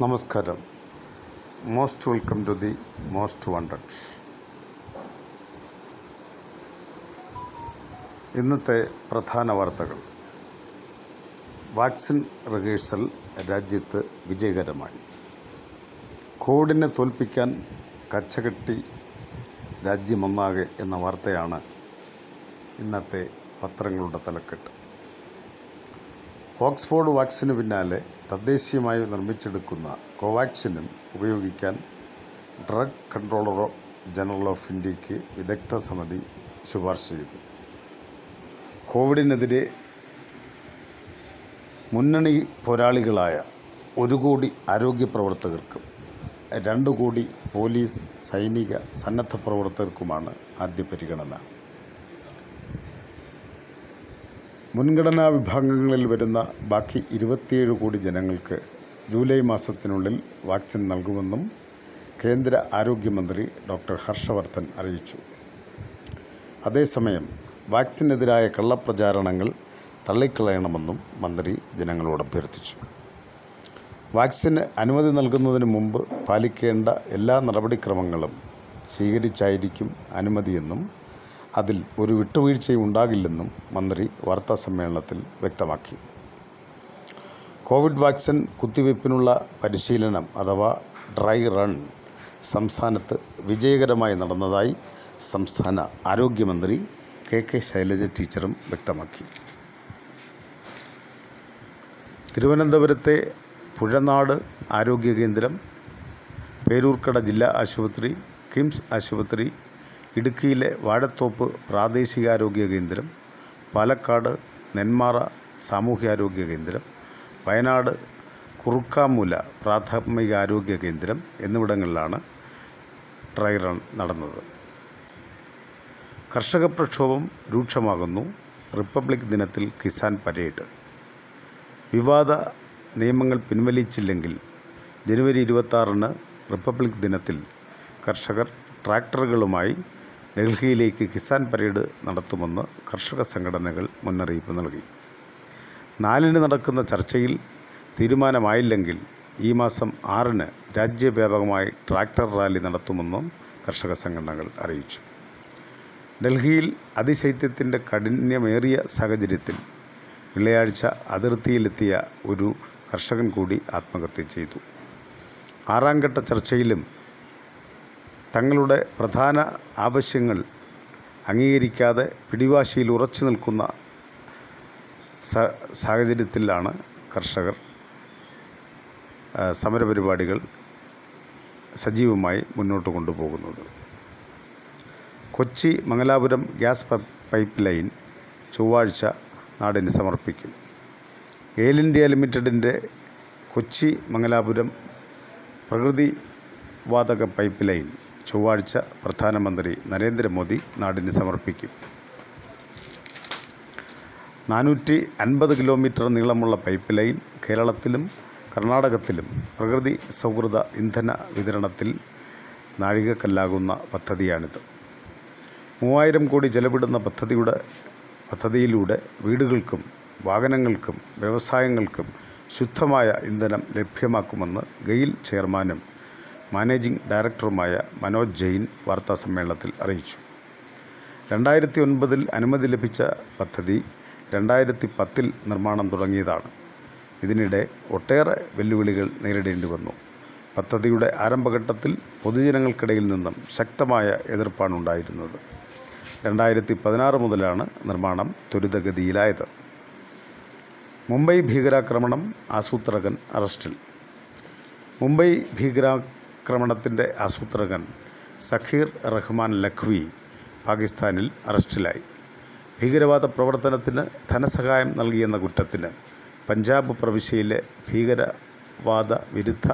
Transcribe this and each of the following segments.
നമസ്കാരം. Most welcome to the most wanted ഇന്നത്തെ പ്രധാന വാർത്തകൾ. വാക്സിൻ റിഹേഴ്സൽ രാജ്യത്ത് വിജയകരമായി. കോവിഡിനെ തോൽപ്പിക്കാൻ കച്ചകെട്ടി രാജ്യമൊന്നാകെ എന്ന വാർത്തയാണ് ഇന്നത്തെ പത്രങ്ങളുടെ തലക്കെട്ട്. ഓക്സ്ഫോർഡ് വാക്സിന് പിന്നാലെ തദ്ദേശീയമായി നിർമ്മിച്ചെടുക്കുന്ന കോവാക്സിനും ഉപയോഗിക്കാൻ ഡ്രഗ് കൺട്രോളർ ജനറൽ ഓഫ് ഇന്ത്യയ്ക്ക് വിദഗ്ധ സമിതി ശുപാർശ ചെയ്തു. കോവിഡിനെതിരെ മുന്നണി പോരാളികളായ ഒരു കോടി ആരോഗ്യ പ്രവർത്തകർക്കും രണ്ട് കോടി പോലീസ് സൈനിക സന്നദ്ധ പ്രവർത്തകർക്കുമാണ് ആദ്യ പരിഗണന. മുൻഗണനാ വിഭാഗങ്ങളിൽ വരുന്ന ബാക്കി ഇരുപത്തിയേഴ് കോടി ജനങ്ങൾക്ക് ജൂലൈ മാസത്തിനുള്ളിൽ വാക്സിൻ നൽകുമെന്നും കേന്ദ്ര ആരോഗ്യമന്ത്രി ഡോക്ടർ ഹർഷവർദ്ധൻ അറിയിച്ചു. അതേസമയം വാക്സിനെതിരായ കള്ളപ്രചാരണങ്ങൾ തള്ളിക്കളയണമെന്നും മന്ത്രി ജനങ്ങളോട് അഭ്യർത്ഥിച്ചു. വാക്സിന് അനുമതി നൽകുന്നതിന് മുമ്പ് പാലിക്കേണ്ട എല്ലാ നടപടിക്രമങ്ങളും സ്വീകരിച്ചായിരിക്കും അനുമതിയെന്നും അതിൽ ഒരു വിട്ടുവീഴ്ചയും ഉണ്ടാകില്ലെന്നും മന്ത്രി വാർത്താ സമ്മേളനത്തിൽ വ്യക്തമാക്കി. കോവിഡ് വാക്സിൻ കുത്തിവയ്പ്പിനുള്ള പരിശീലനം അഥവാ ഡ്രൈ റൺ സംസ്ഥാനത്ത് വിജയകരമായി നടന്നതായി സംസ്ഥാന ആരോഗ്യമന്ത്രി കെ കെ ശൈലജ ടീച്ചറും വ്യക്തമാക്കി. തിരുവനന്തപുരത്തെ പുഴനാട് ആരോഗ്യ കേന്ദ്രം പേരൂർക്കട ജില്ലാ ആശുപത്രി കിംസ് ആശുപത്രി ഇടുക്കിയിലെ വാഴത്തോപ്പ് പ്രാദേശികാരോഗ്യ കേന്ദ്രം പാലക്കാട് നെന്മാറ സാമൂഹ്യാരോഗ്യ കേന്ദ്രം വയനാട് കുറുക്കാമൂല പ്രാഥമികാരോഗ്യ കേന്ദ്രം എന്നിവിടങ്ങളിലാണ് ഡ്രൈ റൺ നടന്നത്. കർഷക പ്രക്ഷോഭം രൂക്ഷമാകുന്നു. റിപ്പബ്ലിക് ദിനത്തിൽ കിസാൻ പരേഡ്. വിവാദ നിയമങ്ങൾ പിൻവലിച്ചില്ലെങ്കിൽ ജനുവരി ഇരുപത്താറിന് റിപ്പബ്ലിക് ദിനത്തിൽ കർഷകർ ട്രാക്ടറുകളുമായി ഡൽഹിയിലേക്ക് കിസാൻ പരേഡ് നടത്തുമെന്ന് കർഷക സംഘടനകൾ മുന്നറിയിപ്പ് നൽകി. നാലിന് നടക്കുന്ന ചർച്ചയിൽ തീരുമാനമായില്ലെങ്കിൽ ഈ മാസം ആറിന് രാജ്യവ്യാപകമായി ട്രാക്ടർ റാലി നടത്തുമെന്നും കർഷക സംഘടനകൾ അറിയിച്ചു. ഡൽഹിയിൽ അതിശൈത്യത്തിന്റെ കാഠിന്യമേറിയ സാഹചര്യത്തിൽ വെള്ളിയാഴ്ച അതിർത്തിയിലെത്തിയ ഒരു കർഷകൻ കൂടി ആത്മഹത്യ ചെയ്തു. ആറാംഘട്ട ചർച്ചയിലും തങ്ങളുടെ പ്രധാന ആവശ്യങ്ങൾ അംഗീകരിക്കാതെ പിടിവാശിയിൽ ഉറച്ചു നിൽക്കുന്ന സാഹചര്യത്തിലാണ് കർഷകർ സമരപരിപാടികൾ സജീവമായി മുന്നോട്ട് കൊണ്ടുപോകുന്നത്. Kochi Mangalapuram gas pipeline ചൊവ്വാഴ്ച നാടിന് സമർപ്പിക്കും. എയിൽ ഇന്ത്യ ലിമിറ്റഡിന്റെ കൊച്ചി മംഗലാപുരം പ്രകൃതി വാതക പൈപ്പ് ലൈൻ ചൊവ്വാഴ്ച പ്രധാനമന്ത്രി നരേന്ദ്രമോദി നാടിന് സമർപ്പിക്കും. നാനൂറ്റി അൻപത് കിലോമീറ്റർ നീളമുള്ള പൈപ്പ് ലൈൻ കേരളത്തിലും കർണാടകത്തിലും പ്രകൃതി സൗഹൃദ ഇന്ധന വിതരണത്തിൽ നാഴികക്കല്ലാകുന്ന പദ്ധതിയാണിത്. മൂവായിരം കോടി ചെലവിടുന്ന പദ്ധതിയുടെ പദ്ധതിയിലൂടെ വീടുകൾക്കും വാഹനങ്ങൾക്കും വ്യവസായങ്ങൾക്കും ശുദ്ധമായ ഇന്ധനം ലഭ്യമാക്കുമെന്ന് ഗെയിൽ ചെയർമാനും മാനേജിംഗ് ഡയറക്ടറുമായ മനോജ് ജെയിൻ വാർത്താ സമ്മേളനത്തിൽ അറിയിച്ചു. രണ്ടായിരത്തി ഒൻപതിൽ അനുമതി ലഭിച്ച പദ്ധതി രണ്ടായിരത്തി പത്തിൽ നിർമ്മാണം തുടങ്ങിയതാണ്. ഇതിനിടെ ഒട്ടേറെ വെല്ലുവിളികൾ നേരിടേണ്ടി വന്നു. പദ്ധതിയുടെ ആരംഭഘട്ടത്തിൽ പൊതുജനങ്ങൾക്കിടയിൽ നിന്നും ശക്തമായ എതിർപ്പാണ് ഉണ്ടായിരുന്നത്. രണ്ടായിരത്തി പതിനാറ് മുതലാണ് നിർമ്മാണം ത്വരിതഗതിയിലായത്. മുംബൈ ഭീകരാക്രമണം ആസൂത്രകൻ അറസ്റ്റിൽ. മുംബൈ ഭീകരാക്രമണത്തിന്റെ ആസൂത്രകൻ സഖീർ റഹ്മാൻ ലഖ്വി പാകിസ്ഥാനിൽ അറസ്റ്റിലായി. ഭീകരവാദ പ്രവർത്തനത്തിന് ധനസഹായം നൽകിയെന്ന കുറ്റത്തിന് പഞ്ചാബ് പ്രവിശ്യയിലെ ഭീകരവാദ വിരുദ്ധ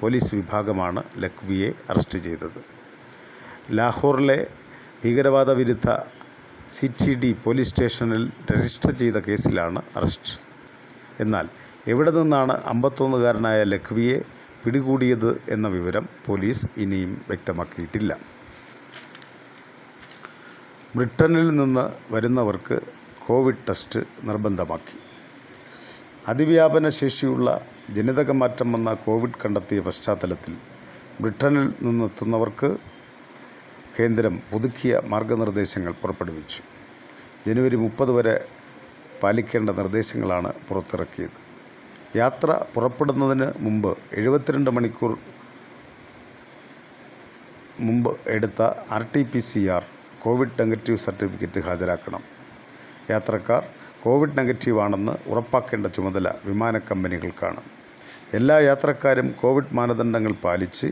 പോലീസ് വിഭാഗമാണ് ലഖ്വിയെ അറസ്റ്റ് ചെയ്തത്. ലാഹോറിലെ ഭീകരവാദ വിരുദ്ധ സി ടി ഡി പോലീസ് സ്റ്റേഷനിൽ രജിസ്റ്റർ ചെയ്ത കേസിലാണ് അറസ്റ്റ്. എന്നാൽ എവിടെ നിന്നാണ് അമ്പത്തൊന്നുകാരനായ ലഖ്വിയെ പിടികൂടിയത് എന്ന വിവരം പോലീസ് ഇനിയും വ്യക്തമാക്കിയിട്ടില്ല. ബ്രിട്ടനിൽ നിന്ന് വരുന്നവർക്ക് കോവിഡ് ടെസ്റ്റ് നിർബന്ധമാക്കി. അതിവ്യാപന ശേഷിയുള്ള ജനിതക മാറ്റം വന്ന കോവിഡ് കണ്ടെത്തിയ പശ്ചാത്തലത്തിൽ ബ്രിട്ടനിൽ നിന്നെത്തുന്നവർക്ക് കേന്ദ്രം പുതുക്കിയ മാർഗനിർദ്ദേശങ്ങൾ പുറപ്പെടുവിച്ചു. ജനുവരി മുപ്പത് വരെ പാലിക്കേണ്ട നിർദ്ദേശങ്ങളാണ് പുറത്തിറക്കിയത്. യാത്ര പുറപ്പെടുന്നതിന് മുമ്പ് എഴുപത്തിരണ്ട് മണിക്കൂർ മുമ്പ് എടുത്ത R T P C R covid negative certificate ഹാജരാക്കണം. യാത്രക്കാർ കോവിഡ് നെഗറ്റീവ് ആണെന്ന് ഉറപ്പാക്കേണ്ട ചുമതല വിമാന കമ്പനികൾക്കാണ്. എല്ലാ യാത്രക്കാരും കോവിഡ് മാനദണ്ഡങ്ങൾ പാലിച്ച്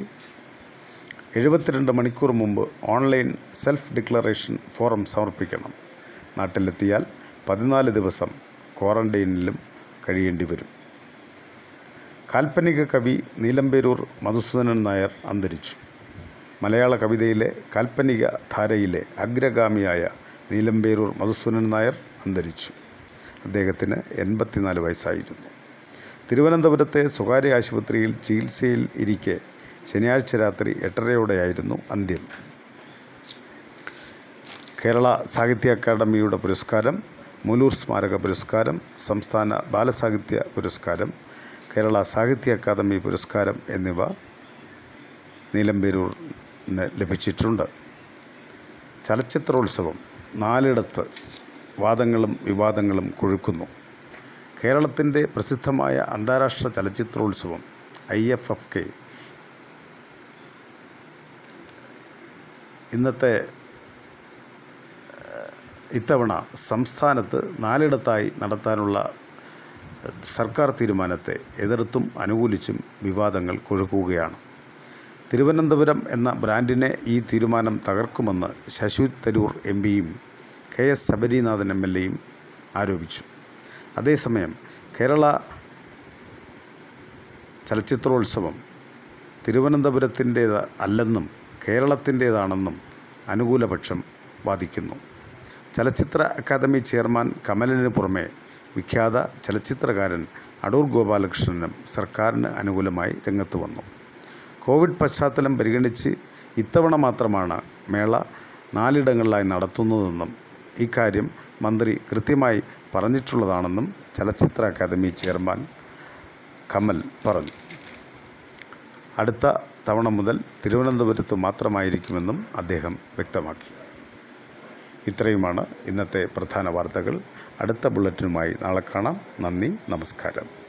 എഴുപത്തിരണ്ട് മണിക്കൂർ മുമ്പ് ഓൺലൈൻ സെൽഫ് ഡിക്ലറേഷൻ ഫോറം സമർപ്പിക്കണം. നാട്ടിലെത്തിയാൽ പതിനാല് ദിവസം ക്വാറന്റൈനിലും കഴിയേണ്ടി വരും. കാൽപ്പനിക കവി നീലമ്പേരൂർ മധുസൂദനൻ നായർ അന്തരിച്ചു. മലയാള കവിതയിലെ കാൽപ്പനിക ധാരയിലെ അഗ്രഗാമിയായ നീലമ്പേരൂർ മധുസൂദനൻ നായർ അന്തരിച്ചു. അദ്ദേഹത്തിന് എൺപത്തിനാല് വയസ്സായിരുന്നു. തിരുവനന്തപുരത്തെ സ്വകാര്യ ആശുപത്രിയിൽ ചികിത്സയിൽ ഇരിക്കെ ശനിയാഴ്ച രാത്രി എട്ടരയോടെയായിരുന്നു അന്ത്യം. കേരള സാഹിത്യ അക്കാദമിയുടെ പുരസ്കാരം മുലൂർ സ്മാരക പുരസ്കാരം സംസ്ഥാന ബാലസാഹിത്യ പുരസ്കാരം കേരള സാഹിത്യ അക്കാദമി പുരസ്കാരം എന്നിവ നീലമ്പേരൂരിന് ലഭിച്ചിട്ടുണ്ട്. ചലച്ചിത്രോത്സവം നാലിടത്ത് വാദങ്ങളും വിവാദങ്ങളും കൊഴുക്കുന്നു. കേരളത്തിന്റെ പ്രസിദ്ധമായ അന്താരാഷ്ട്ര ചലച്ചിത്രോത്സവം ഐ എഫ് എഫ് കെ ഇന്നത്തെ ഇത്തവണ സംസ്ഥാനത്ത് നാലിടത്തായി നടത്താനുള്ള സർക്കാർ തീരുമാനത്തെ എതിർത്തും അനുകൂലിച്ചും വിവാദങ്ങൾ കൊഴുക്കുകയാണ്. തിരുവനന്തപുരം എന്ന ബ്രാൻഡിനെ ഈ തീരുമാനം തകർക്കുമെന്ന് ശശി തരൂർ എം പിയും K S Sabarinathan M L എയും ആരോപിച്ചു. അതേസമയം കേരള ചലച്ചിത്രോത്സവം തിരുവനന്തപുരത്തിന്റേത് അല്ലെന്നും കേരളത്തിന്റേതാണെന്നും അനുകൂലപക്ഷം വാദിക്കുന്നു. ചലച്ചിത്ര അക്കാദമി ചെയർമാൻ കമലിന് പുറമെ വിഖ്യാത ചലച്ചിത്രകാരൻ അടൂർ ഗോപാലകൃഷ്ണനും സർക്കാരിന് അനുകൂലമായി രംഗത്ത് വന്നു. കോവിഡ് പശ്ചാത്തലം പരിഗണിച്ച് ഇത്തവണ മാത്രമാണ് മേള നാലിടങ്ങളിലായി നടത്തുന്നതെന്നും ഇക്കാര്യം മന്ത്രി കൃത്യമായി പറഞ്ഞിട്ടുള്ളതാണെന്നും ചലച്ചിത്ര അക്കാദമി ചെയർമാൻ കമൽ പറഞ്ഞു. അടുത്ത തവണ മുതൽ തിരുവനന്തപുരത്ത് മാത്രമായിരിക്കുമെന്നും അദ്ദേഹം വ്യക്തമാക്കി. ഇത്രയുമാണ് ഇന്നത്തെ പ്രധാന വാർത്തകൾ. അടുത്ത ബുള്ളറ്റിനുമായി നാളെ കാണാം. നന്ദി നമസ്കാരം.